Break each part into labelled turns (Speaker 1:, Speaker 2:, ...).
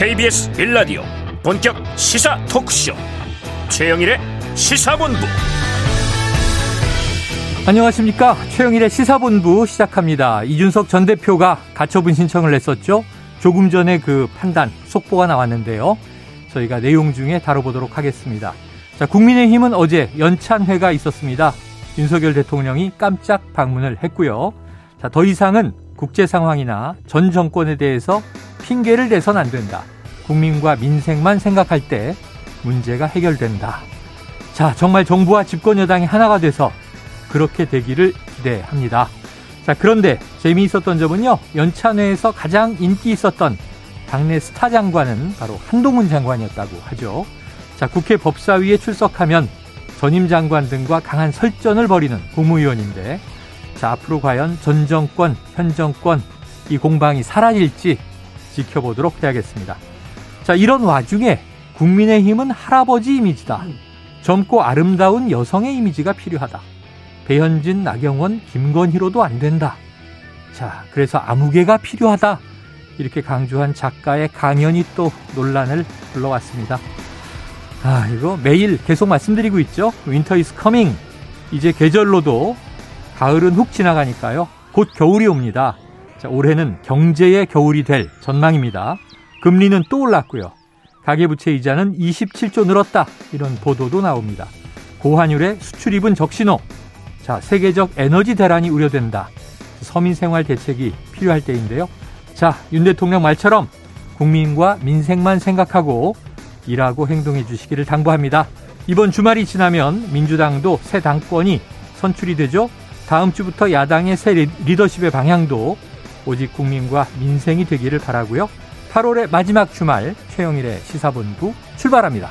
Speaker 1: KBS 빌라디오 본격 시사 토크쇼. 최영일의 시사본부.
Speaker 2: 안녕하십니까? 최영일의 시사본부 시작합니다. 이준석 전 대표가 가처분 신청을 냈었죠. 조금 전에 그 판단 속보가 나왔는데요. 저희가 내용 중에 다뤄보도록 하겠습니다. 자 국민의힘은 어제 연찬회가 있었습니다. 윤석열 대통령이 깜짝 방문을 했고요. 자 더 이상은 국제 상황이나 전 정권에 대해서 핑계를 대선 안 된다. 국민과 민생만 생각할 때 문제가 해결된다. 자, 정말 정부와 집권 여당이 하나가 돼서 그렇게 되기를 기대합니다. 자, 그런데 재미있었던 점은요. 연찬회에서 가장 인기 있었던 당내 스타 장관은 바로 한동훈 장관이었다고 하죠. 자, 국회 법사위에 출석하면 전임 장관 등과 강한 설전을 벌이는 국무위원인데 자, 앞으로 과연 전 정권, 현 정권 이 공방이 사라질지 지켜보도록 해야겠습니다. 자, 이런 와중에 국민의힘은 할아버지 이미지다. 젊고 아름다운 여성의 이미지가 필요하다. 배현진, 나경원, 김건희로도 안 된다. 자, 그래서 아무개가 필요하다. 이렇게 강조한 작가의 강연이 또 논란을 불러왔습니다. 아, 이거 매일 계속 말씀드리고 있죠. Winter is coming. 이제 계절로도 가을은 훅 지나가니까요. 곧 겨울이 옵니다. 자, 올해는 경제의 겨울이 될 전망입니다. 금리는 또 올랐고요. 가계부채 이자는 27조 늘었다. 이런 보도도 나옵니다. 고환율의 수출입은 적신호. 자, 세계적 에너지 대란이 우려된다. 서민 생활 대책이 필요할 때인데요. 자, 윤 대통령 말처럼 국민과 민생만 생각하고 일하고 행동해 주시기를 당부합니다. 이번 주말이 지나면 민주당도 새 당권이 선출이 되죠. 다음 주부터 야당의 새 리더십의 방향도 오직 국민과 민생이 되기를 바라고요. 8월의 마지막 주말 최영일의 시사본부 출발합니다.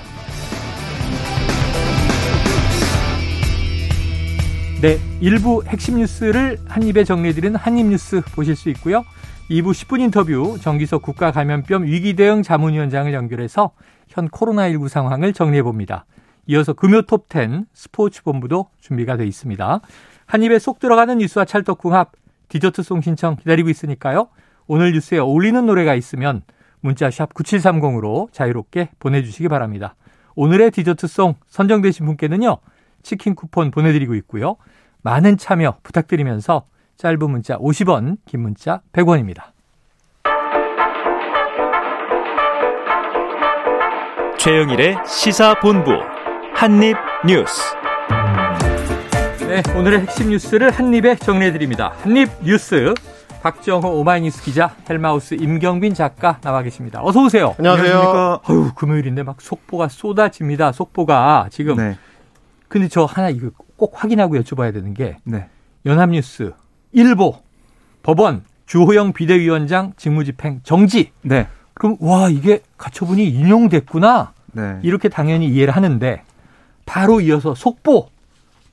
Speaker 2: 네, 일부 핵심 뉴스를 한입에 정리해드리는 한입뉴스 보실 수 있고요. 2부 10분 인터뷰 정기석 국가감염병 위기대응 자문위원장을 연결해서 현 코로나19 상황을 정리해봅니다. 이어서 금요 톱10 스포츠 본부도 준비가 되어 있습니다. 한 입에 쏙 들어가는 뉴스와 찰떡궁합 디저트송 신청 기다리고 있으니까요. 오늘 뉴스에 어울리는 노래가 있으면 문자 샵 9730으로 자유롭게 보내주시기 바랍니다. 오늘의 디저트송 선정되신 분께는요. 치킨 쿠폰 보내드리고 있고요. 많은 참여 부탁드리면서 짧은 문자 50원, 긴 문자 100원입니다.
Speaker 1: 최영일의 시사본부 한입뉴스
Speaker 2: 네, 오늘의 핵심 뉴스를 한입에 정리해드립니다. 한입 뉴스. 박정호 오마이뉴스 기자, 헬마우스 임경빈 작가 나와 계십니다. 어서 오세요.
Speaker 3: 안녕하세요.
Speaker 2: 아유, 금요일인데 막 속보가 쏟아집니다. 속보가 지금. 네. 근데 저 하나 이거 꼭 확인하고 여쭤봐야 되는 게 네. 연합뉴스 일보 법원 주호영 비대위원장 직무집행 정지. 네. 그럼 와 이게 가처분이 인용됐구나. 네. 이렇게 당연히 이해를 하는데 바로 이어서 속보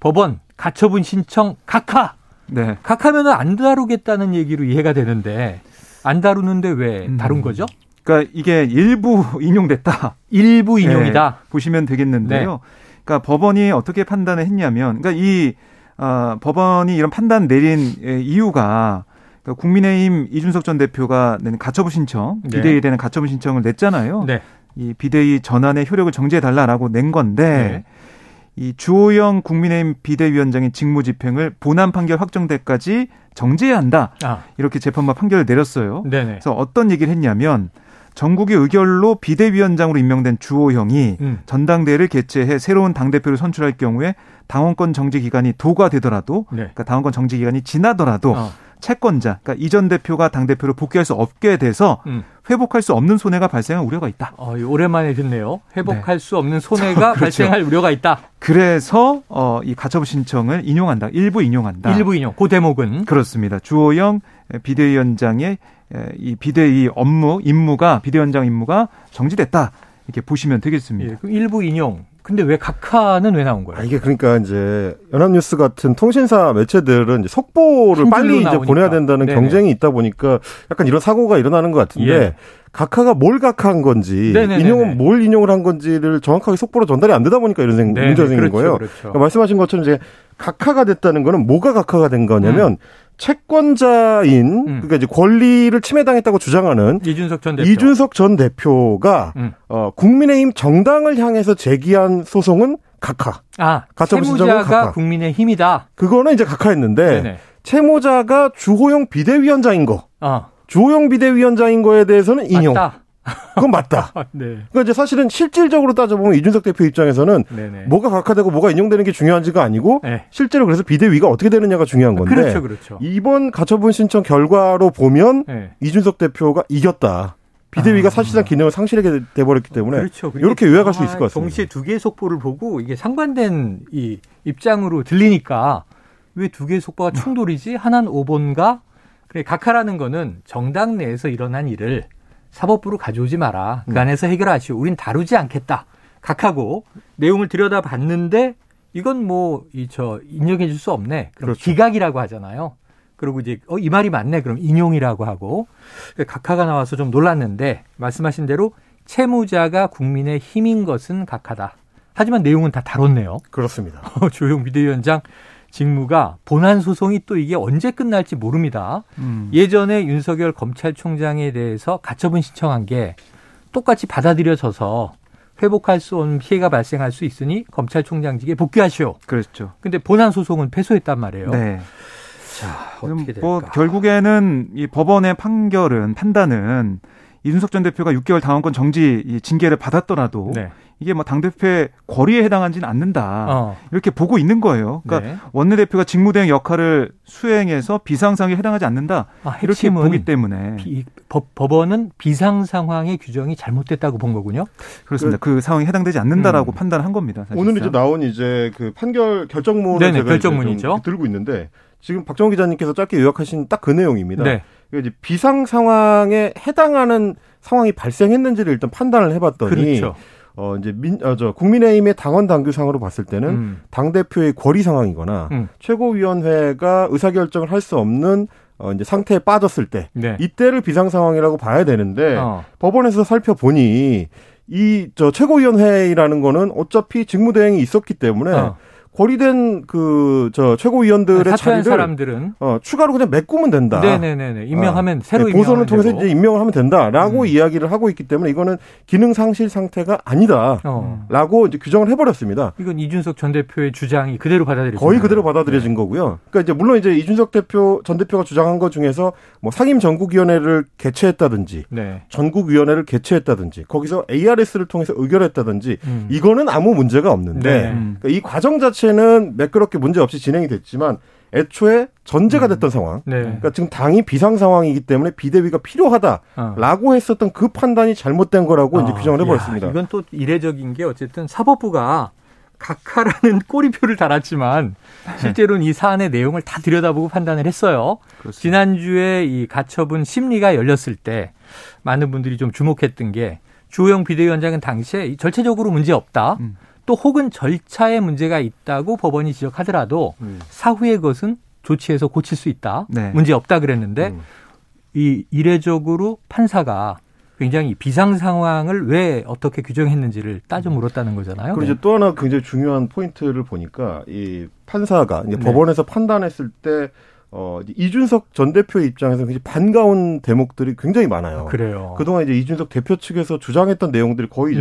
Speaker 2: 법원 가처분 신청 각하. 네. 각하면은 안 다루겠다는 얘기로 이해가 되는데 안 다루는데 왜 음. 다룬 거죠?
Speaker 3: 그러니까 이게 일부 인용됐다.
Speaker 2: 일부 인용이다.
Speaker 3: 네, 보시면 되겠는데요. 네. 그러니까 법원이 어떻게 판단을 했냐면, 그러니까 이 어, 법원이 이런 판단 내린 이유가 그러니까 국민의힘 이준석 전 대표가 낸 가처분 신청, 네. 비대위에 대한 가처분 신청을 냈잖아요. 네. 이 비대위 전환의 효력을 정지해 달라라고 낸 건데. 네. 이 주호영 국민의힘 비대위원장의 직무집행을 본안 판결 확정돼까지 정지해야 한다. 아. 이렇게 재판부 판결을 내렸어요. 네네. 그래서 어떤 얘기를 했냐면 전국의 의결로 비대위원장으로 임명된 주호영이 음. 전당대회를 개최해 새로운 당대표를 선출할 경우에 당원권 정지 기간이 도가 되더라도 네. 그러니까 당원권 정지 기간이 지나더라도 어. 채권자, 그러니까 이전 대표가 당 대표로 복귀할 수 없게 돼서 음. 회복할 수 없는 손해가 발생할 우려가 있다.
Speaker 2: 어, 오랜만에 듣네요. 회복할 네. 수 없는 손해가 그렇죠. 발생할 우려가 있다.
Speaker 3: 그래서 어, 이 가처분 신청을 인용한다. 일부 인용한다.
Speaker 2: 일부 인용. 그 대목은
Speaker 3: 그렇습니다. 주호영 비대위원장의 이 비대위 업무 임무가 비대위원장 임무가 정지됐다. 이렇게 보시면 되겠습니다. 예,
Speaker 2: 그럼 일부 인용 근데 왜 각하는 왜 나온 거예요?
Speaker 4: 아, 이게 그러니까 이제 연합뉴스 같은 통신사 매체들은 이제 속보를 빨리 이제 보내야 된다는 네네. 경쟁이 있다 보니까 약간 이런 사고가 일어나는 것 같은데 예. 각하가 뭘 각하한 건지 네네네네. 인용은 뭘 인용을 한 건지를 정확하게 속보로 전달이 안 되다 보니까 이런 문제가 생긴 그렇죠, 거예요. 그렇죠. 그러니까 말씀하신 것처럼 이제 각하가 됐다는 거는 뭐가 각하가 된 거냐면 음. 채권자인 음. 그러니까 이제 권리를 침해당했다고 주장하는
Speaker 2: 이준석 전 대표
Speaker 4: 이준석 전 대표가 음. 어, 국민의힘 정당을 향해서 제기한 소송은 각하.
Speaker 2: 아, 채무자가 각하. 국민의힘이다.
Speaker 4: 그거는 이제 각하했는데 네네. 채무자가 주호영 비대위원장인 거. 어. 주호영 비대위원장인 거에 대해서는 인용. 맞다. 그건 맞다. 네. 그러니까 이제 사실은 실질적으로 따져보면 이준석 대표 입장에서는 네네. 뭐가 각하되고 뭐가 인용되는 게 중요한지가 아니고 네. 실제로 그래서 비대위가 어떻게 되느냐가 중요한 건데
Speaker 2: 그렇죠, 그렇죠.
Speaker 4: 이번 가처분 신청 결과로 보면 네. 이준석 대표가 이겼다. 비대위가 아. 사실상 기능을 상실하게 돼버렸기 때문에 그렇죠. 이렇게 요약할 수 있을 것 같습니다.
Speaker 2: 동시에 두 개의 속보를 보고 이게 상반된 이 입장으로 들리니까 왜 두 개의 속보가 충돌이지? 하나는 5번가 그래 각하라는 거는 정당 내에서 일어난 일을 사법부로 가져오지 마라. 그 음. 안에서 해결하시오. 우린 다루지 않겠다. 각하고 내용을 들여다봤는데 이건 뭐 이 저 인정해 줄 수 없네. 그럼 그렇죠. 기각이라고 하잖아요. 그리고 이제 어 이 말이 맞네. 그럼 인용이라고 하고 각하가 나와서 좀 놀랐는데 말씀하신 대로 채무자가 국민의 힘인 것은 각하다. 하지만 내용은 다 다뤘네요.
Speaker 4: 그렇습니다.
Speaker 2: 조용 비대위원장 직무가 본안 소송이 또 이게 언제 끝날지 모릅니다. 음. 예전에 윤석열 검찰총장에 대해서 가처분 신청한 게 똑같이 받아들여져서 회복할 수 없는 피해가 발생할 수 있으니 검찰총장직에 복귀하시오.
Speaker 3: 그렇죠.
Speaker 2: 근데 본안 소송은 패소했단 말이에요.
Speaker 3: 네. 자, 어떻게 될까? 뭐 결국에는 이 법원의 판결은 판단은 이준석 전 대표가 6개월 당원권 정지 징계를 받았더라도 네. 이게 뭐 당대표의 권리에 해당하지는 않는다. 어. 이렇게 보고 있는 거예요. 그러니까 네. 원내대표가 직무대행 역할을 수행해서 비상상에 해당하지 않는다. 아, 이렇게 보기 때문에
Speaker 2: 비, 법, 법원은 비상상황의 규정이 잘못됐다고 본 거군요.
Speaker 3: 그렇습니다. 그, 그 상황이 해당되지 않는다라고 음. 판단한 겁니다. 사실상.
Speaker 4: 오늘 이제 나온 이제 그 판결 결정문을 네네, 결정문이죠. 들고 있는데 지금 박정호 기자님께서 짧게 요약하신 딱 그 내용입니다. 네. 이제 비상 상황에 해당하는 상황이 발생했는지를 일단 판단을 해봤더니 그렇죠. 어 이제 민 어 저 국민의힘의 당원 당규상으로 봤을 때는 음. 당 대표의 권리 상황이거나 음. 최고위원회가 의사 결정을 할 수 없는 어 이제 상태에 빠졌을 때 네. 이때를 비상 상황이라고 봐야 되는데 어. 법원에서 살펴보니 이 저 최고위원회라는 거는 어차피 직무대행이 있었기 때문에 어. 거리된 그 저 최고위원들의 네, 자리를
Speaker 2: 사람들은
Speaker 4: 어, 추가로 그냥 메꾸면 된다.
Speaker 2: 네네네. 임명하면 어, 새로
Speaker 4: 네, 보선을 통해서 되고. 이제 임명을 하면 된다라고 음. 이야기를 하고 있기 때문에 이거는 기능 상실 상태가 아니다라고 어. 이제 규정을 해버렸습니다.
Speaker 2: 이건 이준석 전 대표의 주장이 그대로 받아들여진
Speaker 4: 거의 그대로 받아들여진 네. 거고요. 그러니까 이제 물론 이제 이준석 대표 전 대표가 주장한 것 중에서 뭐 상임 전국위원회를 개최했다든지 네. 전국위원회를 개최했다든지 거기서 ARS를 통해서 의결했다든지 음. 이거는 아무 문제가 없는데 네. 그러니까 이 과정 자체 자체는 매끄럽게 문제 없이 진행이 됐지만 애초에 전제가 음. 됐던 음. 상황. 네. 그러니까 지금 당이 비상 상황이기 때문에 비대위가 필요하다라고 어. 했었던 그 판단이 잘못된 거라고 어. 이제 규정을 해버렸습니다.
Speaker 2: 야, 이건 또 이례적인 게 어쨌든 사법부가 각하라는 꼬리표를 달았지만 실제로는 이 사안의 내용을 다 들여다보고 판단을 했어요. 그렇습니다. 지난주에 이 가처분 심리가 열렸을 때 많은 분들이 좀 주목했던 게 주호영 비대위원장은 당시에 절차적으로 문제 없다. 음. 또 혹은 절차에 문제가 있다고 법원이 지적하더라도 음. 사후에 그것은 조치해서 고칠 수 있다. 네. 문제 없다 그랬는데 음. 이 이례적으로 판사가 굉장히 비상 상황을 왜 어떻게 규정했는지를 따져 물었다는 거잖아요.
Speaker 4: 그리고 이제 또 하나 굉장히 중요한 포인트를 보니까 이 판사가 네. 법원에서 판단했을 때 어, 이준석 전 대표의 입장에서 굉장히 반가운 대목들이 굉장히 많아요.
Speaker 2: 그래요.
Speaker 4: 그동안 이제 이준석 대표 측에서 주장했던 내용들이 거의 이제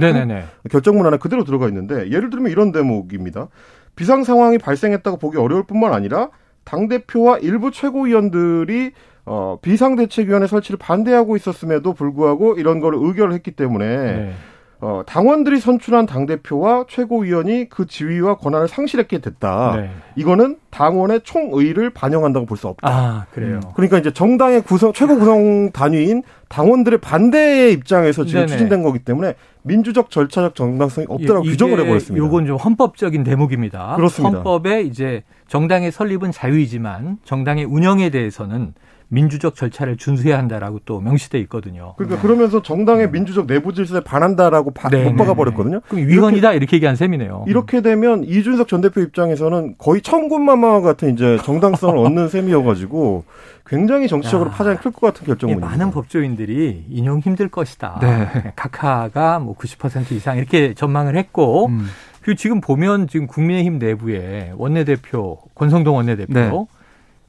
Speaker 4: 결정문 안에 그대로 들어가 있는데 예를 들면 이런 대목입니다. 비상 상황이 발생했다고 보기 어려울 뿐만 아니라 당 대표와 일부 최고위원들이 어, 비상대책위원회 설치를 반대하고 있었음에도 불구하고 이런 걸 의결을 했기 때문에 네. 어, 당원들이 선출한 당대표와 최고위원이 그 지위와 권한을 상실했게 됐다. 네. 이거는 당원의 총의를 반영한다고 볼 수 없다.
Speaker 2: 아, 그래요.
Speaker 4: 음. 그러니까 이제 정당의 구성, 최고 구성 단위인 당원들의 반대의 입장에서 지금 네네. 추진된 거기 때문에 민주적 절차적 정당성이 없다고 예, 규정을 해버렸습니다.
Speaker 2: 요건 좀 헌법적인 대목입니다.
Speaker 4: 그렇습니다.
Speaker 2: 헌법에 이제 정당의 설립은 자유이지만 정당의 운영에 대해서는 민주적 절차를 준수해야 한다라고 또 명시돼 있거든요.
Speaker 4: 그러니까 그러면서 정당의 민주적 내부 질서에 반한다라고 바, 네, 못 박아 버렸거든요.
Speaker 2: 그럼 위헌이다 이렇게, 이렇게, 얘기한 셈이네요.
Speaker 4: 이렇게 되면 이준석 전 대표 입장에서는 거의 천군만마와 같은 이제 정당성을 얻는 셈이어가지고 굉장히 정치적으로 야, 파장이 클 것 같은 결정문입니다.
Speaker 2: 많은 법조인들이 인용 힘들 것이다. 네. 각하가 뭐 90% 이상 이렇게 전망을 했고 음. 그리고 지금 보면 지금 국민의힘 내부에 원내대표 권성동 원내대표 네.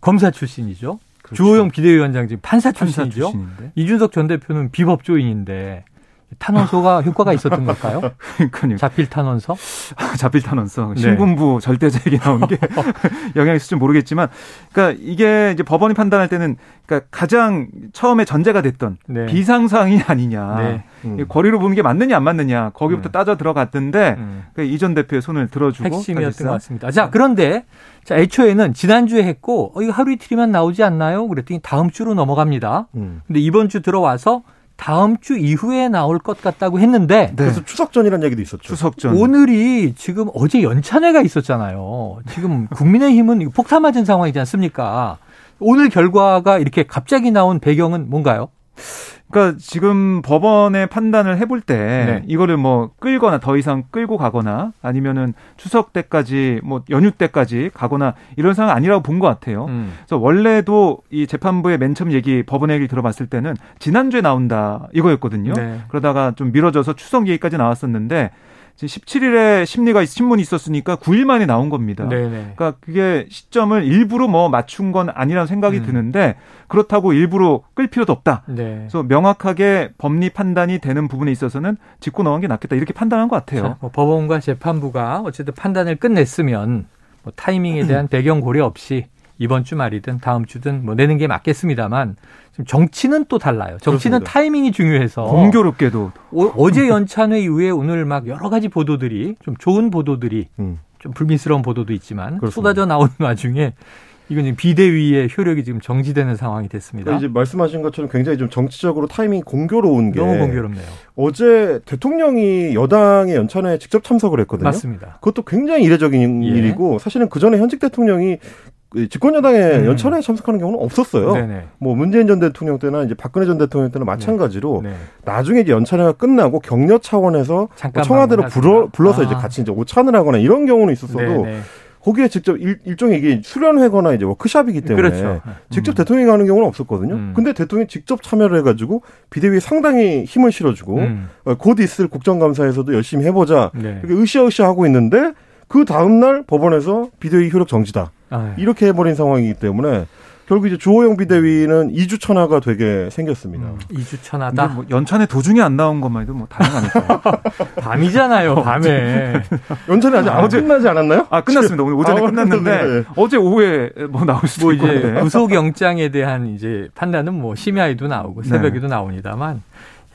Speaker 2: 검사 출신이죠. 그렇죠. 주호영 비대위원장 지금 판사 출신이죠. 판사 이준석 전 대표는 비법조인인데 탄원서가 효과가 있었던 걸까요? 그러니까요. 자필 탄원서?
Speaker 3: 자필 탄원서. 네. 신군부 절대자 얘기 나온 게 영향이 있을지 모르겠지만, 그러니까 이게 이제 법원이 판단할 때는 그러니까 가장 처음에 전제가 됐던 네. 비상사항이 아니냐. 네. 음. 거리로 보는 게 맞느냐 안 맞느냐 거기부터 음. 따져 들어갔던데 음. 그 이전 대표의 손을 들어주고
Speaker 2: 핵심이었던. 것 같습니다. 자 그런데 자 애초에는 지난주에 했고 어, 이거 하루 이틀이면 나오지 않나요? 그랬더니 다음 주로 넘어갑니다. 음. 근데 이번 주 들어와서 다음 주 이후에 나올 것 같다고 했는데
Speaker 4: 네. 그래서 추석 전이라는 얘기도 있었죠.
Speaker 3: 추석 전.
Speaker 2: 오늘이 지금 어제 연찬회가 있었잖아요. 지금 국민의힘은 폭탄 맞은 상황이지 않습니까? 오늘 결과가 이렇게 갑자기 나온 배경은 뭔가요?
Speaker 3: 그러니까 지금 법원의 판단을 해볼 때 네. 이거를 뭐 끌거나 더 이상 끌고 가거나 아니면은 추석 때까지 뭐 연휴 때까지 가거나 이런 상황 아니라고 본 것 같아요. 음. 그래서 원래도 이 재판부의 맨 처음 얘기 법원 얘기 들어봤을 때는 지난주에 나온다 이거였거든요. 네. 그러다가 좀 미뤄져서 추석 얘기까지 나왔었는데 17일에 심리가 신문이 있었으니까 9일 만에 나온 겁니다. 네네. 그러니까 그게 시점을 일부러 뭐 맞춘 건 아니라는 생각이 음. 드는데 그렇다고 일부러 끌 필요도 없다. 네. 그래서 명확하게 법리 판단이 되는 부분에 있어서는 짚고 넘어간 게 낫겠다 이렇게 판단한 것 같아요. 자,
Speaker 2: 뭐 법원과 재판부가 어쨌든 판단을 끝냈으면 뭐 타이밍에 대한 배경 고려 없이 이번 주말이든 다음 주든 뭐 내는 게 맞겠습니다만 정치는 또 달라요. 정치는 그렇습니다. 타이밍이 중요해서
Speaker 3: 공교롭게도
Speaker 2: 어, 제 연찬회 이후에 오늘 막 여러 가지 보도들이 좀 좋은 보도들이 음. 좀 불미스러운 보도도 있지만 그렇습니다. 쏟아져 나오는 와중에 이건 지금 비대위의 효력이 지금 정지되는 상황이 됐습니다.
Speaker 4: 이제 말씀하신 것처럼 굉장히 좀 정치적으로 타이밍이 공교로운 게
Speaker 2: 너무 공교롭네요.
Speaker 4: 어제 대통령이 여당의 연찬회에 직접 참석을 했거든요.
Speaker 2: 맞습니다.
Speaker 4: 그것도 굉장히 이례적인 예. 일이고 사실은 그 전에 현직 대통령이 집권 여당의 음. 연찬회에 참석하는 경우는 없었어요. 네네. 뭐 문재인 전 대통령 때나 이제 박근혜 전 대통령 때는 마찬가지로 네. 네. 나중에 이제 연찬회가 끝나고 격려 차원에서 뭐 청와대로 불러, 불러서 아. 이제 같이 이제 오찬을 하거나 이런 경우는 있었어도 네네. 거기에 직접 일, 종의 이게 수련회거나 이제 워크샵이기 때문에 그렇죠. 직접 음. 대통령이 가는 경우는 없었거든요. 음. 근데 대통령이 직접 참여를 해가지고 비대위에 상당히 힘을 실어주고 음. 어, 곧 있을 국정감사에서도 열심히 해보자 네. 이렇게 으쌰으쌰 하고 있는데 그 다음날 법원에서 비대위 효력 정지다. 아, 예. 이렇게 해버린 상황이기 때문에 결국 이제 주호영 비대위는 이주 천하가 되게 생겼습니다. 음,
Speaker 2: 이주 천하다.
Speaker 3: 뭐 연찬에 도중에 안 나온 것만 해도 뭐 다양하니까.
Speaker 2: 밤이잖아요, 밤에.
Speaker 4: 연찬에 아직 아, 어제 끝나지 않았나요?
Speaker 3: 아 끝났습니다. 오늘 오전에 아, 끝났는데 네. 어제 오후에 뭐 나올 수도 뭐 이제
Speaker 2: 구속 영장에 대한 이제 판단은 뭐 심야에도 나오고 새벽에도 네. 나옵니다만.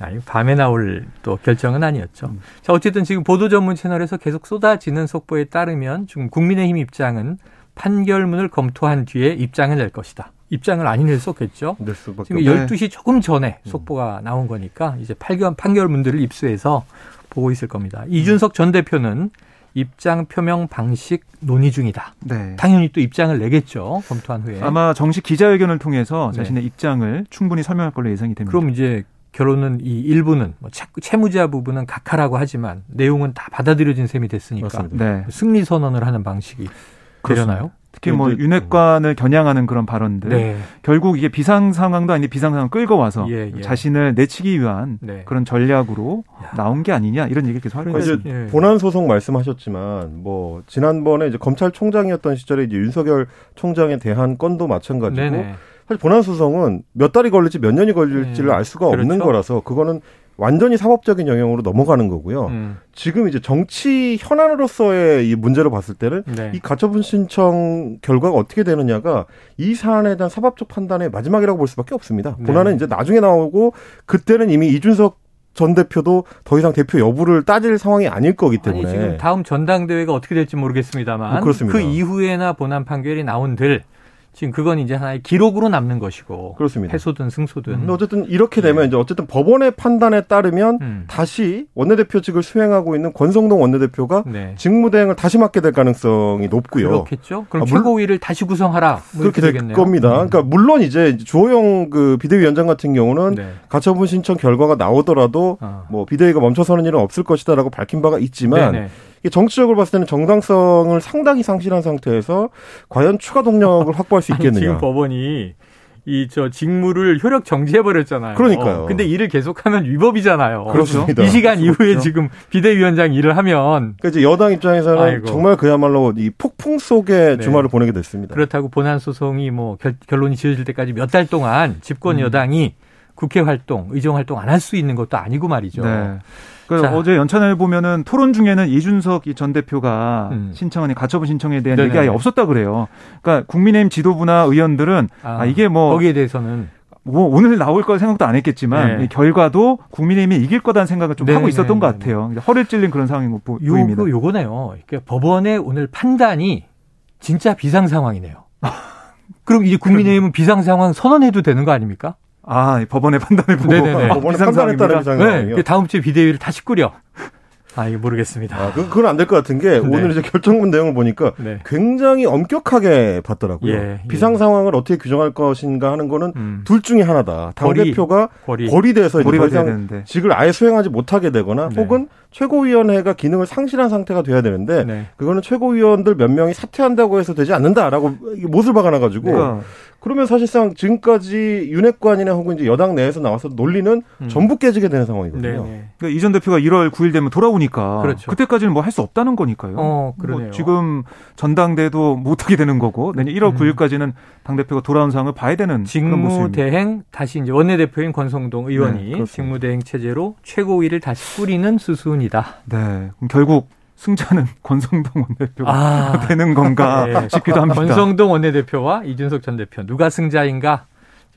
Speaker 2: 야, 이 밤에 나올 또 결정은 아니었죠. 음. 자, 어쨌든 지금 보도 전문 채널에서 계속 쏟아지는 속보에 따르면 지금 국민의힘 입장은 판결문을 검토한 뒤에 입장을 낼 것이다. 입장을 아니 낼수 없겠죠. 지금 12시 조금 전에 음. 속보가 나온 거니까 이제 판결, 판결문들을 입수해서 보고 있을 겁니다. 이준석 전 대표는 입장 표명 방식 논의 중이다. 네. 당연히 또 입장을 내겠죠. 검토한 후에.
Speaker 3: 아마 정식 기자회견을 통해서 네. 자신의 네. 입장을 충분히 설명할 걸로 예상이 됩니다.
Speaker 2: 그럼 이제 결론은 이 일부는 뭐 채무자 부분은 각하라고 하지만 내용은 다 받아들여진 셈이 됐으니까 네. 승리 선언을 하는 방식이 되려나요?
Speaker 3: 특히 뭐 윤핵관을 겨냥하는 그런 발언들 네. 결국 이게 비상 상황도 아닌데 비상 상황 끌고 와서 예, 예. 자신을 내치기 위한 네. 그런 전략으로 야. 나온 게 아니냐 이런 얘기 계속 하고 있습니다.
Speaker 4: 예. 본안 소송 말씀하셨지만 뭐 지난번에 이제 검찰총장이었던 시절에 이제 윤석열 총장에 대한 건도 마찬가지고 네네. 사실 본안 소송은 몇 달이 걸릴지 몇 년이 걸릴지를 네. 알 수가 없는 그렇죠. 거라서 그거는 완전히 사법적인 영역으로 넘어가는 거고요. 음. 지금 이제 정치 현안으로서의 이 문제로 봤을 때는 네. 이 가처분 신청 결과가 어떻게 되느냐가 이 사안에 대한 사법적 판단의 마지막이라고 볼 수밖에 없습니다. 네. 본안은 이제 나중에 나오고 그때는 이미 이준석 전 대표도 더 이상 대표 여부를 따질 상황이 아닐 거기 때문에 아니,
Speaker 2: 지금 다음 전당대회가 어떻게 될지 모르겠습니다만 뭐 그렇습니다. 그 이후에나 본안 판결이 나온들 지금 그건 이제 하나의 기록으로 남는 것이고
Speaker 4: 그렇습니다.
Speaker 2: 패소든 승소든.
Speaker 4: 음. 어쨌든 이렇게 되면 네. 이제 어쨌든 법원의 판단에 따르면 음. 다시 원내대표직을 수행하고 있는 권성동 원내대표가 네. 직무대행을 다시 맡게 될 가능성이 높고요.
Speaker 2: 그렇겠죠. 그럼 아, 최고위를 다시 구성하라.
Speaker 4: 뭐 그렇게 될 되겠네요. 겁니다. 음. 그러니까 물론 이제 주호영 그 비대위원장 같은 경우는 네. 가처분 신청 결과가 나오더라도 어. 뭐 비대위가 멈춰서는 일은 없을 것이다라고 밝힌 바가 있지만. 네네. 정치적으로 봤을 때는 정당성을 상당히 상실한 상태에서 과연 추가 동력을 확보할 수 있겠느냐.
Speaker 2: 지금 법원이 이 저 직무를 효력 정지해 버렸잖아요.
Speaker 4: 그러니까요.
Speaker 2: 근데 일을 계속하면 위법이잖아요.
Speaker 4: 그렇습니다.
Speaker 2: 이 시간
Speaker 4: 그렇죠.
Speaker 2: 이후에 지금 비대위원장 일을 하면
Speaker 4: 그러니까 이제 여당 입장에서는 아이고. 정말 그야말로 이 폭풍 속에 네. 주말을 보내게 됐습니다.
Speaker 2: 그렇다고 본안 소송이 뭐 결, 론이 지어질 때까지 몇 달 동안 집권 음. 여당이 국회 활동, 의정 활동 안 할 수 있는 것도 아니고 말이죠. 네.
Speaker 3: 그 어제 연찬을 보면은 토론 중에는 이준석 전 대표가 음. 신청한 가처분 신청에 대한 네네. 얘기 아예 없었다 그래요. 그러니까 국민의힘 지도부나 의원들은 아, 아 이게 뭐
Speaker 2: 거기에 대해서는
Speaker 3: 뭐 오늘 나올 거 생각도 안 했겠지만 네. 이 결과도 국민의힘이 이길 거다는 생각을 좀 네네. 하고 있었던 것 같아요. 허를 찔린 그런 상황인 것 보입니다.
Speaker 2: 요 요거네요. 그러니까 법원의 오늘 판단이 진짜 비상 상황이네요. 그럼 이제 국민의힘은 비상 상황 선언해도 되는 거 아닙니까?
Speaker 3: 아, 법원의 판단을 보고
Speaker 2: 네네네.
Speaker 4: 법원의 판단에 따른 비상이요.
Speaker 2: 네, 다음 주에 비대위를 다시 꾸려. 아, 이거 모르겠습니다. 아,
Speaker 4: 그, 그건 안 될 것 같은 게 네. 오늘 이제 결정문 내용을 보니까 네. 굉장히 엄격하게 봤더라고요. 예, 비상 예. 상황을 어떻게 규정할 것인가 하는 거는 음. 둘 중에 하나다. 당 대표가 거리. 돼서 이제 더 이상 직을 아예 수행하지 못하게 되거나 네. 혹은 최고위원회가 기능을 상실한 상태가 돼야 되는데 네. 그거는 최고위원들 몇 명이 사퇴한다고 해서 되지 않는다라고 못을 박아놔 가지고 네. 그러면 사실상 지금까지 윤핵관이나 혹은 이제 여당 내에서 나와서 논리는 음. 전부 깨지게 되는 상황이거든요. 네.
Speaker 3: 그러니까 이전 대표가 1월 9일 되면 돌아오니까 그렇죠. 그때까지는 뭐 할 수 없다는 거니까요.
Speaker 2: 어, 그러네요.
Speaker 3: 뭐 지금 전당대도 못하게 되는 거고 내년 1월 음. 9일까지는 당 대표가 돌아온 상황을 봐야 되는
Speaker 2: 직무 대행 다시 이제 원내 대표인 권성동 의원이 네, 직무 대행 체제로 최고위를 다시 꾸리는 수순이다.
Speaker 3: 네, 그럼 결국 승자는 권성동 원내대표가 아, 되는 건가 네. 싶기도 합니다.
Speaker 2: 권성동 원내대표와 이준석 전 대표 누가 승자인가?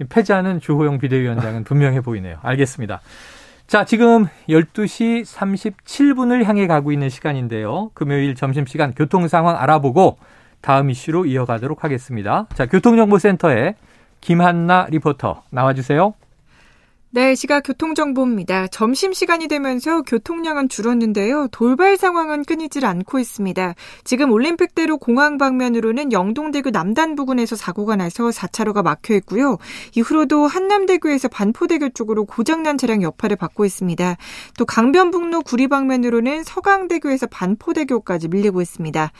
Speaker 2: 패자는 주호영 비대위원장은 분명해 보이네요. 알겠습니다. 자, 지금 12시 37분을 향해 가고 있는 시간인데요. 금요일 점심시간 교통 상황 알아보고 다음 이슈로 이어가도록 하겠습니다. 자, 교통정보센터에 김한나 리포터 나와주세요.
Speaker 5: 네, 시각 교통정보입니다. 점심시간이 되면서 교통량은 줄었는데요. 돌발 상황은 끊이질 않고 있습니다. 지금 올림픽대로 공항 방면으로는 영동대교 남단 부근에서 사고가 나서 4차로가 막혀 있고요. 이후로도 한남대교에서 반포대교 쪽으로 고장난 차량 여파를 받고 있습니다. 또 강변북로 구리 방면으로는 서강대교에서 반포대교까지 밀리고 있습니다.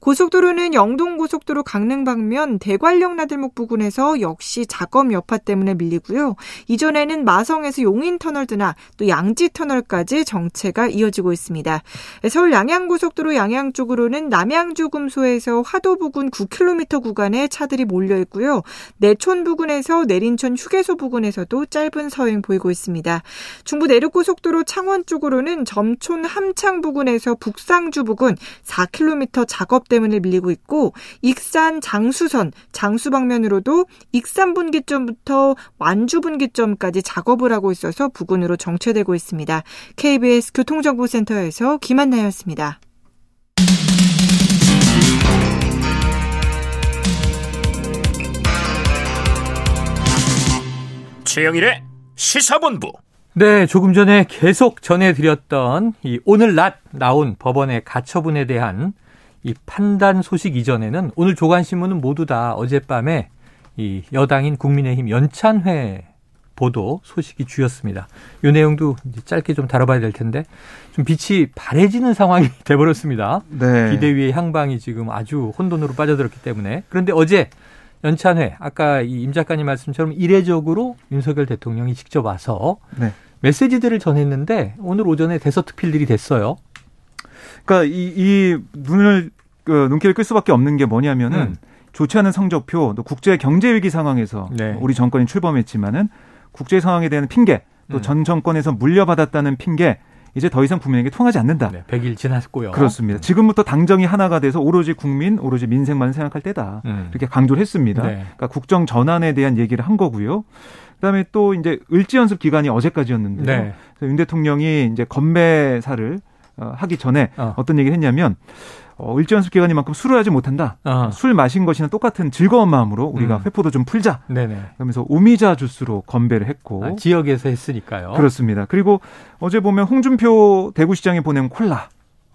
Speaker 5: 고속도로는 영동고속도로 강릉 방면 대관령 나들목 부근에서 역시 작업 여파 때문에 밀리고요. 이전에는 마성에서 용인터널 드나 또 양지터널까지 정체가 이어지고 있습니다. 서울 양양고속도로 양양 쪽으로는 남양주 금소에서 화도 부근 9km 구간에 차들이 몰려 있고요. 내촌 부근에서 내린천 휴게소 부근에서도 짧은 서행 보이고 있습니다. 중부 내륙고속도로 창원 쪽으로는 점촌 함창 부근에서 북상주 부근 4km 작업 때문에 밀리고 있고 익산 장수선 장수 방면으로도 익산 분기점부터 완주 분기점까지 작업을 하고 있어서 부근으로 정체되고 있습니다. KBS 교통정보센터에서 김한나였습니다.
Speaker 1: 최영일의 시사본부.
Speaker 2: 네, 조금 전에 계속 전해드렸던 이 오늘 낮 나온 법원의 가처분에 대한 이 판단 소식 이전에는 오늘 조간신문은 모두 다 어젯밤에 이 여당인 국민의힘 연찬회 보도 소식이 주였습니다. 이 내용도 짧게 좀 다뤄봐야 될 텐데 좀 빛이 바래지는 상황이 돼버렸습니다. 네. 비대위의 향방이 지금 아주 혼돈으로 빠져들었기 때문에 그런데 어제 연찬회 아까 이임 작가님 말씀처럼 이례적으로 윤석열 대통령이 직접 와서 네. 메시지들을 전했는데 오늘 오전에 대서특필들이 됐어요.
Speaker 3: 그러니까 이, 이 눈을 그 눈길을 끌 수밖에 없는 게 뭐냐면은 음. 좋지 않은 성적표, 또 국제 경제 위기 상황에서 네. 우리 정권이 출범했지만은 국제 상황에 대한 핑계, 또전 음. 정권에서 물려받았다는 핑계 이제 더 이상 국민에게 통하지 않는다. 네,
Speaker 2: 100일 지났고요.
Speaker 3: 그렇습니다. 지금부터 당정이 하나가 돼서 오로지 국민, 오로지 민생만 생각할 때다. 음. 이렇게 강조를 했습니다. 네. 그러니까 국정 전환에 대한 얘기를 한 거고요. 그다음에 또 이제 을지 연습 기간이 어제까지였는데요. 네. 윤 대통령이 이제 건배사를 어, 하기 전에 어. 떤 얘기를 했냐면 어, 일지연습 기간이만큼 술을 하지 못한다. 어. 술 마신 것이나 똑같은 즐거운 마음으로 우리가 음. 회포도 좀 풀자. 네네. 그러면서 오미자 주스로 건배를 했고 아,
Speaker 2: 지역에서 했으니까요.
Speaker 3: 그렇습니다. 그리고 어제 보면 홍준표 대구시장에 보낸 콜라.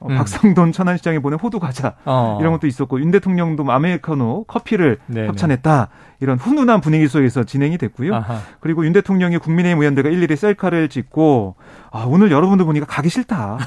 Speaker 3: 어, 음. 박상돈 천안시장에 보낸 호두 과자 어. 이런 것도 있었고 윤 대통령도 아메리카노 커피를 네네. 협찬했다 이런 훈훈한 분위기 속에서 진행이 됐고요. 아하. 그리고 윤 대통령이 국민의힘 의원들과 일일이 셀카를 찍고 아 오늘 여러분들 보니까 가기 싫다.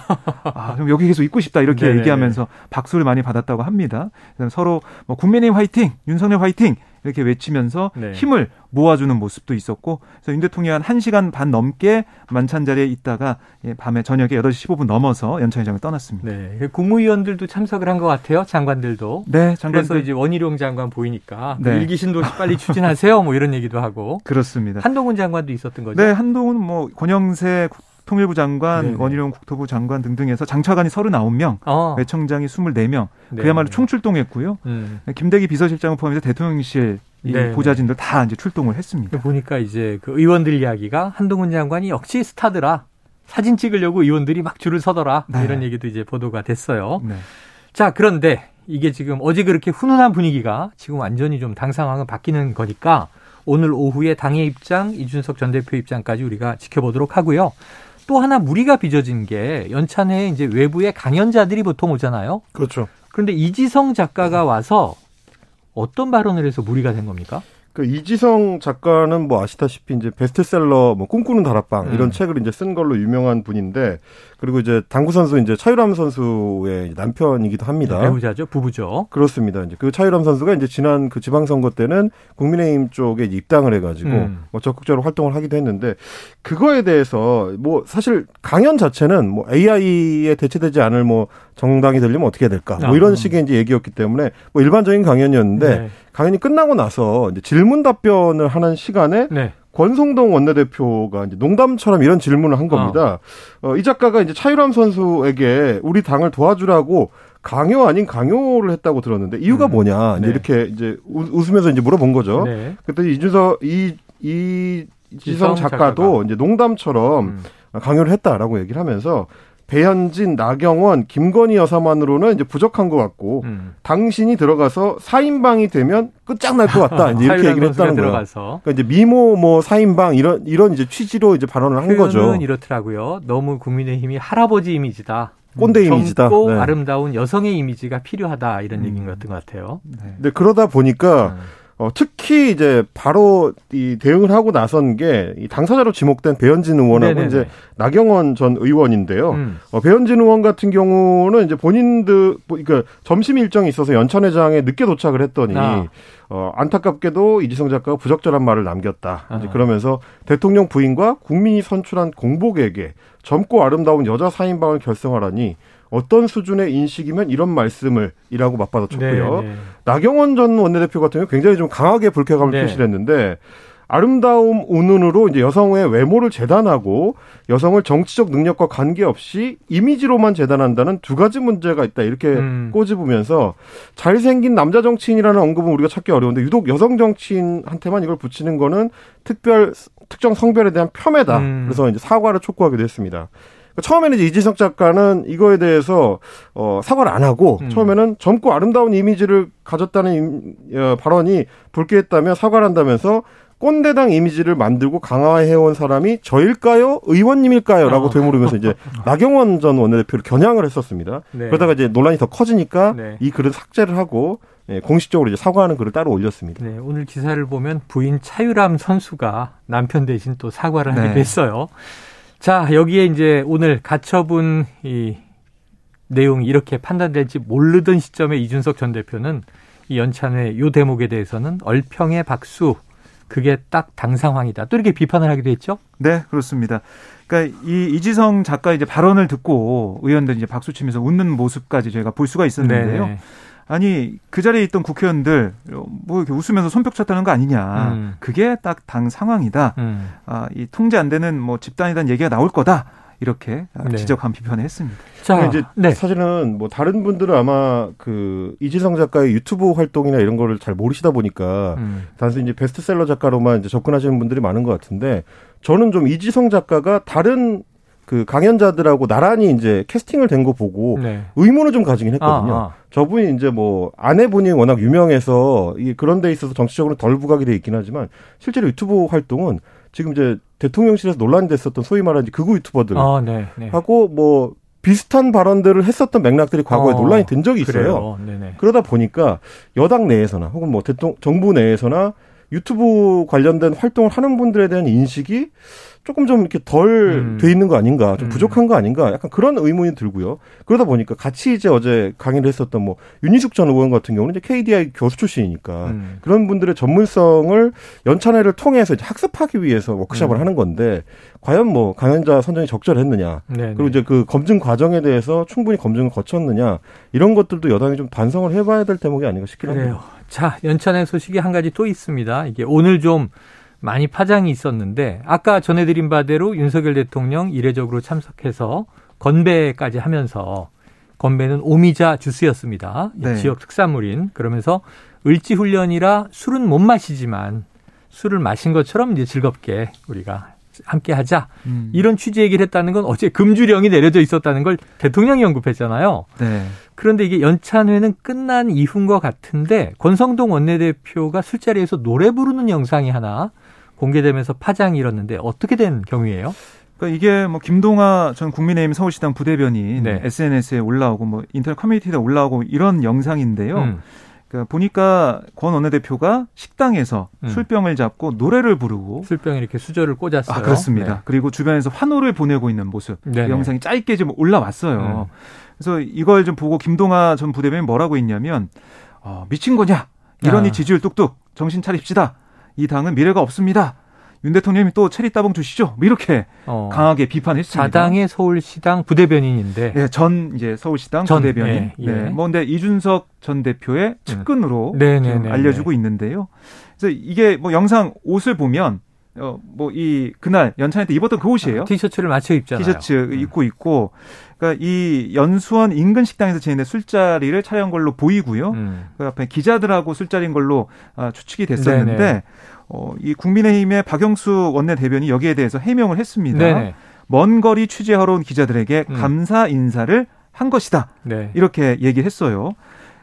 Speaker 3: 아 여기 계속 있고 싶다 이렇게 얘기하면서 박수를 많이 받았다고 합니다. 서로 뭐 국민의힘 화이팅, 윤석열 화이팅 이렇게 외치면서 네. 힘을 모아주는 모습도 있었고 그래서 윤 대통령이 한 1시간 반 넘게 만찬 자리에 있다가 예, 밤에 저녁에 8시 15분 넘어서 연찬회장을 떠났습니다.
Speaker 2: 네. 그 국무위원들도 참석을 한 것 같아요. 장관들도. 네, 장관 그래서 이제 원희룡 장관 보이니까 네. 일기 신도시 빨리 추진하세요. 뭐 이런 얘기도 하고.
Speaker 3: 그렇습니다.
Speaker 2: 한동훈 장관도 있었던 거죠.
Speaker 3: 네, 한동훈 뭐 권영세 통일부 장관, 네네. 원희룡 국토부 장관 등등해서 장차관이 39명, 어. 외청장이 24명, 네 그야말로 총출동했고요. 음. 김대기 비서실장을 포함해서 대통령실 네. 보좌진들 다 이제 출동을 했습니다.
Speaker 2: 보니까 이제 그 의원들 이야기가 한동훈 장관이 역시 스타더라. 사진 찍으려고 의원들이 막 줄을 서더라. 네. 이런 얘기도 이제 보도가 됐어요. 네. 자, 그런데 이게 지금 어제 그렇게 훈훈한 분위기가 지금 완전히 좀 당 상황은 바뀌는 거니까 오늘 오후에 당의 입장, 이준석 전 대표 입장까지 우리가 지켜보도록 하고요. 또 하나 무리가 빚어진 게 연찬회에 이제 외부의 강연자들이 보통 오잖아요.
Speaker 4: 그렇죠.
Speaker 2: 그런데 이지성 작가가 와서 어떤 발언을 해서 무리가 된 겁니까?
Speaker 4: 그 이지성 작가는 뭐 아시다시피 이제 베스트셀러 뭐 꿈꾸는 다락방 이런 음. 책을 이제 쓴 걸로 유명한 분인데 그리고 이제 당구 선수 이제 차유람 선수의 남편이기도 합니다.
Speaker 2: 네, 배우자죠, 부부죠.
Speaker 4: 그렇습니다. 이제 그 차유람 선수가 이제 지난 그 지방선거 때는 국민의힘 쪽에 입당을 해가지고 음. 뭐 적극적으로 활동을 하기도 했는데 그거에 대해서 뭐 사실 강연 자체는 뭐 AI에 대체되지 않을 뭐 정당이 되려면 어떻게 해야 될까 뭐 이런 아. 식의 이제 얘기였기 때문에 뭐 일반적인 강연이었는데 네. 강연이 끝나고 나서 이제 질문 답변을 하는 시간에 네. 권성동 원내대표가 이제 농담처럼 이런 질문을 한 겁니다. 어. 어, 이 작가가 이제 차유람 선수에게 우리 당을 도와주라고 강요 아닌 강요를 했다고 들었는데 이유가 음. 뭐냐 이제 네. 이렇게 이제 웃으면서 이제 물어본 거죠. 네. 그랬더니 이준석 이 이 지성 작가도 작가가. 이제 농담처럼 음. 강요를 했다라고 얘기를 하면서 배현진, 나경원, 김건희 여사만으로는 이제 부족한 것 같고 음. 당신이 들어가서 4인방이 되면 끝장날 것 같다. 이제 이렇게 얘기를 했다는 거예요. 그러니까 이제 미모 뭐 4인방 이런 이런 이제 취지로 이제 발언을 한 거죠.
Speaker 2: 이렇더라고요. 너무 국민의힘이 할아버지 이미지다.
Speaker 4: 꼰대 이미지다.
Speaker 2: 젊고 네. 아름다운 여성의 이미지가 필요하다 이런 음. 얘기인 것 같은 것 같아요.
Speaker 4: 네. 네 그러다 보니까 음. 어, 특히 이제 바로 이 대응을 하고 나선 게 이 당사자로 지목된 배현진 의원하고 네네네. 이제 나경원 전 의원인데요. 음. 어, 배현진 의원 같은 경우는 이제 본인들 그러니까 점심 일정이 있어서 연천회장에 늦게 도착을 했더니 아. 어, 안타깝게도 이지성 작가가 부적절한 말을 남겼다. 아. 이제 그러면서 대통령 부인과 국민이 선출한 공복에게 젊고 아름다운 여자 사인방을 결성하라니 어떤 수준의 인식이면 이런 말씀을 이라고 맞받아쳤고요. 네, 네. 나경원 전 원내대표 같은 경우 굉장히 좀 강하게 불쾌감을 네. 표시를 했는데 아름다움 운운으로 이제 여성의 외모를 재단하고 여성을 정치적 능력과 관계없이 이미지로만 재단한다는 두 가지 문제가 있다 이렇게 음. 꼬집으면서 잘생긴 남자 정치인이라는 언급은 우리가 찾기 어려운데 유독 여성 정치인한테만 이걸 붙이는 거는 특별 특정 성별에 대한 폄훼다. 음. 그래서 이제 사과를 촉구하기도 했습니다. 처음에는 이제 이지석 작가는 이거에 대해서 어, 사과를 안 하고 음. 처음에는 젊고 아름다운 이미지를 가졌다는 어, 발언이 불쾌했다며 사과를 한다면서 꼰대당 이미지를 만들고 강화해온 사람이 저일까요? 의원님일까요? 라고 어. 되물으면서 이제 나경원 전 원내대표를 겨냥을 했었습니다. 네. 그러다가 이제 논란이 더 커지니까 네. 이 글을 삭제를 하고 예, 공식적으로 이제 사과하는 글을 따로 올렸습니다.
Speaker 2: 네, 오늘 기사를 보면 부인 차유람 선수가 남편 대신 또 사과를 하기도 네. 했어요. 자, 여기에 이제 오늘 가처분 이 내용이 이렇게 판단될지 모르던 시점에 이준석 전 대표는 이 연찬회 요 대목에 대해서는 얼평의 박수 그게 딱 당 상황이다. 또 이렇게 비판을 하기도 했죠?
Speaker 3: 네, 그렇습니다. 그러니까 이 이지성 작가 이제 발언을 듣고 의원들 이제 박수 치면서 웃는 모습까지 저희가 볼 수가 있었는데요. 네네. 아니 그 자리에 있던 국회의원들 뭐 이렇게 웃으면서 손뼉 쳤다는 거 아니냐. 음. 그게 딱 당 상황이다. 음. 아, 이 통제 안 되는 뭐 집단이란 얘기가 나올 거다. 이렇게 네. 지적한 비판을 했습니다.
Speaker 4: 자, 이제 네. 사실은 뭐 다른 분들은 아마 그 이지성 작가의 유튜브 활동이나 이런 거를 잘 모르시다 보니까 음. 단순히 이제 베스트셀러 작가로만 이제 접근하시는 분들이 많은 것 같은데 저는 좀 이지성 작가가 다른 그 강연자들하고 나란히 이제 캐스팅을 된 거 보고 네. 의문을 좀 가지긴 했거든요. 아, 아. 저분이 이제 뭐 아내분이 워낙 유명해서 이 그런 데 있어서 정치적으로 덜 부각이 돼 있긴 하지만 실제로 유튜브 활동은 지금 이제 대통령실에서 논란이 됐었던 소위 말하는 극우 유튜버들 아, 네, 네. 하고 뭐 비슷한 발언들을 했었던 맥락들이 과거에 어, 논란이 된 적이 있어요. 그러다 보니까 여당 내에서나 혹은 뭐 대통령 정부 내에서나 유튜브 관련된 활동을 하는 분들에 대한 인식이 조금 좀 이렇게 덜돼 음. 있는 거 아닌가, 좀 음. 부족한 거 아닌가, 약간 그런 의문이 들고요. 그러다 보니까 같이 이제 어제 강의를 했었던 뭐 윤희숙 전 의원 같은 경우는 이제 KDI 교수 출신이니까 음. 그런 분들의 전문성을 연찬회를 통해서 이제 학습하기 위해서 워크숍을 음. 하는 건데 과연 뭐 강연자 선정이 적절했느냐, 네네. 그리고 이제 그 검증 과정에 대해서 충분히 검증을 거쳤느냐 이런 것들도 여당이 좀 반성을 해봐야 될 대목이 아닌가 싶긴 합니다.
Speaker 2: 자, 연찬회 소식이 한 가지 또 있습니다. 이게 오늘 좀 많이 파장이 있었는데 아까 전해드린 바대로 윤석열 대통령 이례적으로 참석해서 건배까지 하면서 건배는 오미자 주스였습니다. 네. 지역 특산물인 그러면서 을지 훈련이라 술은 못 마시지만 술을 마신 것처럼 이제 즐겁게 우리가 함께 하자. 음. 이런 취지 얘기를 했다는 건 어제 금주령이 내려져 있었다는 걸 대통령이 언급했잖아요. 네. 그런데 이게 연찬회는 끝난 이후인 것 같은데 권성동 원내대표가 술자리에서 노래 부르는 영상이 하나 공개되면서 파장이 일었는데 어떻게 된 경우예요?
Speaker 3: 그러니까 이게 뭐 김동아 전 국민의힘 서울시당 부대변인 네. SNS에 올라오고 뭐 인터넷 커뮤니티에 올라오고 이런 영상인데요. 음. 그러니까 보니까 권 원내대표가 식당에서 음. 술병을 잡고 노래를 부르고
Speaker 2: 술병에 이렇게 수저를 꽂았어요.
Speaker 3: 아, 그렇습니다. 네. 그리고 주변에서 환호를 보내고 있는 모습. 그 영상이 짧게 좀 올라왔어요. 음. 그래서 이걸 좀 보고 김동아 전 부대변인 뭐라고 했냐면 어, 미친 거냐? 이러니 아. 지지율 뚝뚝 정신 차립시다. 이 당은 미래가 없습니다. 윤 대통령이 또 체리 따봉 주시죠. 뭐 이렇게 어. 강하게 비판했습니다.
Speaker 2: 자당의 서울시당 부대변인인데.
Speaker 3: 네, 전 이제 서울시당 전, 부대변인. 예, 예. 네. 뭐 근데 이준석 전 대표의 음. 측근으로 음. 알려주고 있는데요. 그래서 이게 뭐 영상 옷을 보면 어, 뭐, 이, 그날 연찬회 때 입었던 그 옷이에요. 아,
Speaker 2: 티셔츠를 맞춰 입잖아요.
Speaker 3: 티셔츠 음. 입고 있고, 그러니까 이 연수원 인근 식당에서 지내는 술자리를 촬영 걸로 보이고요. 음. 그 앞에 기자들하고 술자리인 걸로 아, 추측이 됐었는데, 네네. 어, 이 국민의힘의 박영수 원내대변이 여기에 대해서 해명을 했습니다. 네네. 먼 거리 취재하러 온 기자들에게 음. 감사 인사를 한 것이다. 네. 이렇게 얘기를 했어요.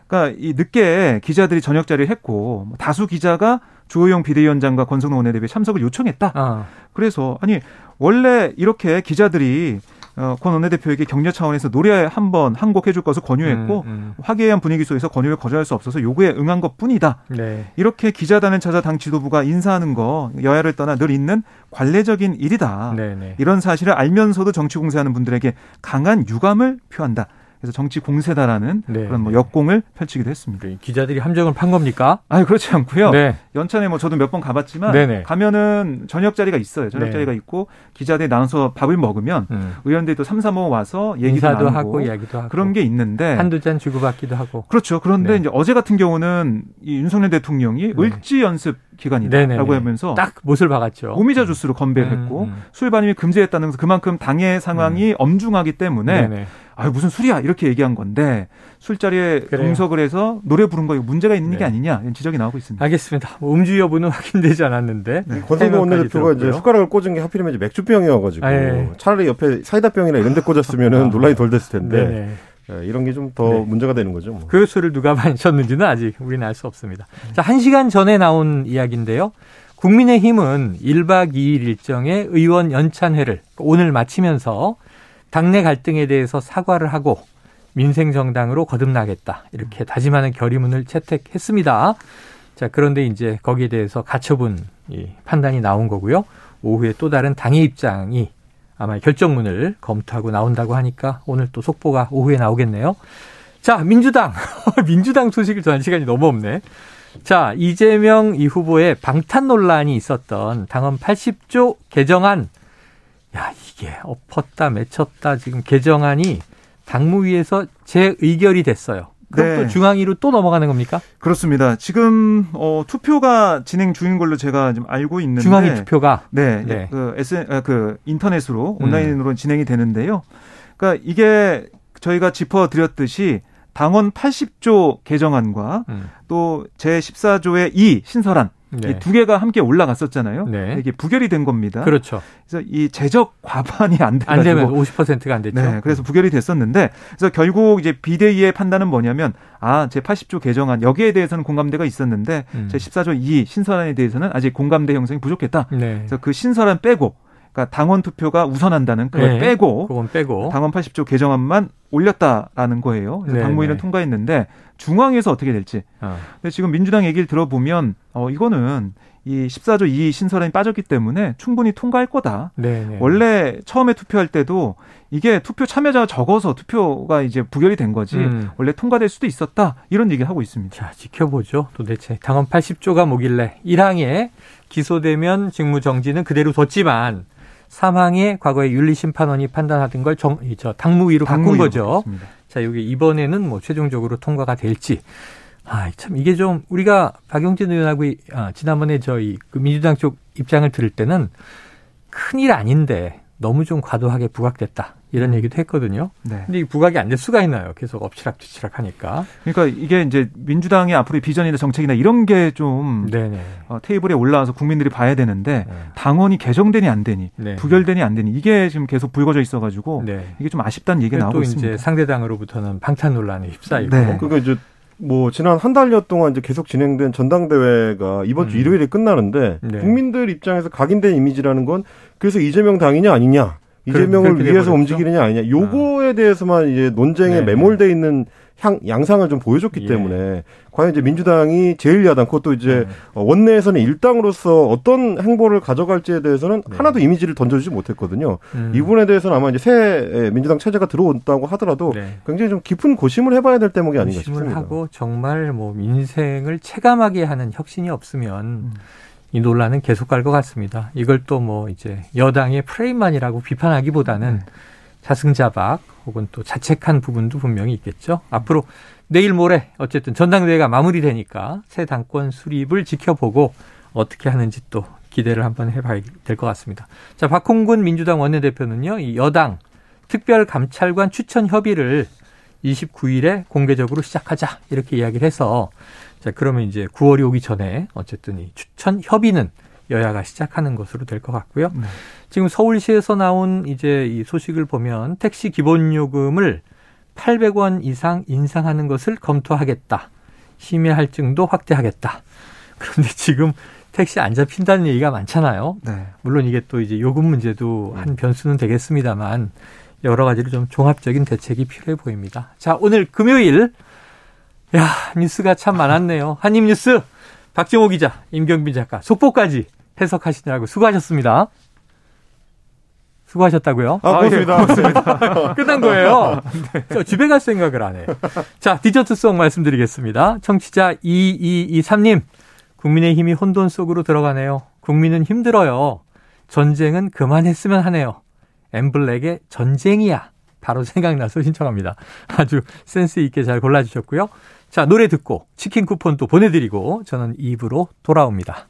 Speaker 3: 그러니까 이 늦게 기자들이 저녁 자리를 했고 뭐 다수 기자가 주호영 비대위원장과 권성동 원내대표 참석을 요청했다. 아. 그래서 아니 원래 이렇게 기자들이 어, 권 원내대표에게 격려 차원에서 노래 한 번 한 곡 해줄 것을 권유했고 음, 음. 화기애애한 분위기 속에서 권유를 거절할 수 없어서 요구에 응한 것 뿐이다. 네. 이렇게 기자단을 찾아 당 지도부가 인사하는 거 여야를 떠나 늘 있는 관례적인 일이다. 네, 네. 이런 사실을 알면서도 정치 공세하는 분들에게 강한 유감을 표한다. 그래서 정치 공세다라는 네. 그런 뭐 역공을 펼치기도 했습니다. 네.
Speaker 2: 기자들이 함정을 판 겁니까?
Speaker 3: 아니 그렇지 않고요. 네. 연찬에 뭐 저도 몇 번 가봤지만 네네. 가면은 저녁 자리가 있어요. 저녁 네. 자리가 있고 기자들이 나눠서 밥을 먹으면 음. 의원들이 또 삼삼오오 와서 얘기도 나누고 하고 이야기도 하고 그런 게 있는데
Speaker 2: 한두 잔 주고받기도 하고
Speaker 3: 그렇죠. 그런데 네. 이제 어제 같은 경우는 이 윤석열 대통령이 네. 을지 연습 기간이다라고 하면서
Speaker 2: 딱 못을 박았죠.
Speaker 3: 오미자 주스로 건배를 음, 했고 음. 술 반입이 금지했다는 것은 그만큼 당의 상황이 음. 엄중하기 때문에 네네. 아유 무슨 술이야 이렇게 얘기한 건데 술자리에 그래요. 동석을 해서 노래 부른 거 문제가 있는 네. 게 아니냐 이런 지적이 나오고 있습니다.
Speaker 2: 알겠습니다. 뭐 음주 여부는 확인되지 않았는데
Speaker 4: 네. 권성동 원내대표가 이제 숟가락을 꽂은 게 하필이면 이제 맥주병이어가지고 아, 예. 차라리 옆에 사이다병이나 이런 데 꽂았으면은 아. 논란이 덜 됐을 텐데. 네네. 네, 이런 게 좀더 네. 문제가 되는 거죠. 뭐.
Speaker 2: 그 술을 누가 마셨는지는 아직 우리는 알 수 없습니다. 자, 한 시간 전에 나온 이야기인데요. 국민의힘은 1박 2일 일정의 의원 연찬회를 오늘 마치면서 당내 갈등에 대해서 사과를 하고 민생정당으로 거듭나겠다. 이렇게 다짐하는 결의문을 채택했습니다. 자, 그런데 이제 거기에 대해서 가처분 이 판단이 나온 거고요. 오후에 또 다른 당의 입장이 아마 결정문을 검토하고 나온다고 하니까 오늘 또 속보가 오후에 나오겠네요. 자, 민주당. 민주당 소식을 전한 시간이 너무 없네. 자, 이재명 이 후보의 방탄 논란이 있었던 당헌 80조 개정안. 야, 이게 엎었다 맺혔다 지금 개정안이 당무위에서 재의결이 됐어요. 그럼 네. 또 중앙위로 또 넘어가는 겁니까?
Speaker 3: 그렇습니다. 지금 어, 투표가 진행 중인 걸로 제가 좀 알고 있는데
Speaker 2: 중앙위 투표가
Speaker 3: 네, 네. 그 SN 아, 그 인터넷으로 온라인으로 음. 진행이 되는데요. 그러니까 이게 저희가 짚어 드렸듯이 당원 80조 개정안과 음. 또 제14조의 2 신설안 네. 이두 개가 함께 올라갔었잖아요. 네. 이게 부결이 된 겁니다.
Speaker 2: 그렇죠.
Speaker 3: 그래서 이 재적 과반이 안 돼가지고
Speaker 2: 안 되면 50%가 안 됐죠.
Speaker 3: 네, 그래서 부결이 됐었는데 그래서 결국 이제 비대위의 판단은 뭐냐면 아, 제 80조 개정안 여기에 대해서는 공감대가 있었는데 음. 제 14조 2 신설안에 대해서는 아직 공감대 형성이 부족했다. 네. 그래서 그 신설안 빼고 그러니까 당원 투표가 우선한다는 그걸 네. 빼고
Speaker 2: 그건 빼고
Speaker 3: 당원 80조 개정안만 올렸다라는 거예요. 그래서 네, 당무위는 네. 통과했는데 중앙에서 어떻게 될지. 어. 근데 지금 민주당 얘기를 들어보면 어 이거는 이 14조 2 신설안이 빠졌기 때문에 충분히 통과할 거다.
Speaker 2: 네네. 네.
Speaker 3: 원래 처음에 투표할 때도 이게 투표 참여자가 적어서 투표가 이제 부결이 된 거지 음. 원래 통과될 수도 있었다 이런 얘기를 하고 있습니다.
Speaker 2: 자 지켜보죠. 도대체 당헌 80조가 뭐길래 1항에 기소되면 직무 정지는 그대로 뒀지만 사망에 과거에 윤리심판원이 판단하던 걸 정, 저 당무위로 바꾼 거죠. 그렇습니다. 자, 여기 이번에는 뭐 최종적으로 통과가 될지. 아, 참 이게 좀 우리가 박용진 의원하고 아, 지난번에 저희 그 민주당 쪽 입장을 들을 때는 큰일 아닌데 너무 좀 과도하게 부각됐다. 이런 음. 얘기도 했거든요. 네. 근데 이 부각이 안 될 수가 있나요? 계속 엎치락뒤치락 하니까.
Speaker 3: 그러니까 이게 이제 민주당의 앞으로의 비전이나 정책이나 이런 게좀 어, 테이블에 올라와서 국민들이 봐야 되는데 네. 당원이 개정되니 안 되니 네. 부결되니 안 되니 이게 지금 계속 불거져 있어가지고 네. 이게 좀 아쉽다는 얘기가 나오고 있습니다. 또
Speaker 2: 이제 상대당으로부터는 방탄 논란에 휩싸이고.
Speaker 4: 네. 그러니까 이제 뭐 지난 한 달여 동안 이제 계속 진행된 전당대회가 이번 주 음. 일요일에 끝나는데 네. 국민들 입장에서 각인된 이미지라는 건 그래서 이재명 당이냐 아니냐 이재명을 위해서 움직이느냐 아니냐 요거에 아. 대해서만 이제 논쟁에 네. 매몰돼 있는 향, 양상을 좀 보여줬기 예. 때문에 과연 이제 민주당이 제1야당 그것도 이제 네. 원내에서는 일당으로서 어떤 행보를 가져갈지에 대해서는 네. 하나도 이미지를 던져주지 못했거든요. 음. 이 부분에 대해서는 아마 이제 새 민주당 체제가 들어온다고 하더라도 네. 굉장히 좀 깊은 고심을 해봐야 될 대목이 아닌가 싶습니다. 고심을
Speaker 2: 하고 정말 뭐 민생을 체감하게 하는 혁신이 없으면 음. 이 논란은 계속 갈 것 같습니다. 이걸 또 뭐 이제 여당의 프레임만이라고 비판하기보다는 네. 자승자박 혹은 또 자책한 부분도 분명히 있겠죠. 앞으로 내일 모레 어쨌든 전당대회가 마무리되니까 새 당권 수립을 지켜보고 어떻게 하는지 또 기대를 한번 해봐야 될 것 같습니다. 자, 박홍근 민주당 원내대표는요, 이 여당 특별감찰관 추천 협의를 29일에 공개적으로 시작하자 이렇게 이야기를 해서 자, 그러면 이제 9월이 오기 전에 어쨌든 이 추천 협의는 여야가 시작하는 것으로 될 것 같고요. 네. 지금 서울시에서 나온 이제 이 소식을 보면 택시 기본 요금을 800원 이상 인상하는 것을 검토하겠다. 심야 할증도 확대하겠다. 그런데 지금 택시 안 잡힌다는 얘기가 많잖아요. 네. 물론 이게 또 이제 요금 문제도 한 변수는 되겠습니다만 여러 가지로 좀 종합적인 대책이 필요해 보입니다. 자, 오늘 금요일 야, 뉴스가 참 많았네요. 한입 뉴스 박정호 기자, 임경빈 작가, 속보까지 해석하시느라고 수고하셨습니다. 수고하셨다고요?
Speaker 4: 아, 고맙습니다. 아, 예.
Speaker 2: 끝난 거예요. 네. 저 집에 갈 생각을 안 해. 자, 디저트 송 말씀드리겠습니다. 청취자 2223님, 국민의힘이 혼돈 속으로 들어가네요. 국민은 힘들어요. 전쟁은 그만했으면 하네요. 엠블랙의 전쟁이야. 바로 생각나서 신청합니다. 아주 센스 있게 잘 골라주셨고요. 자, 노래 듣고 치킨 쿠폰 또 보내드리고 저는 입으로 돌아옵니다.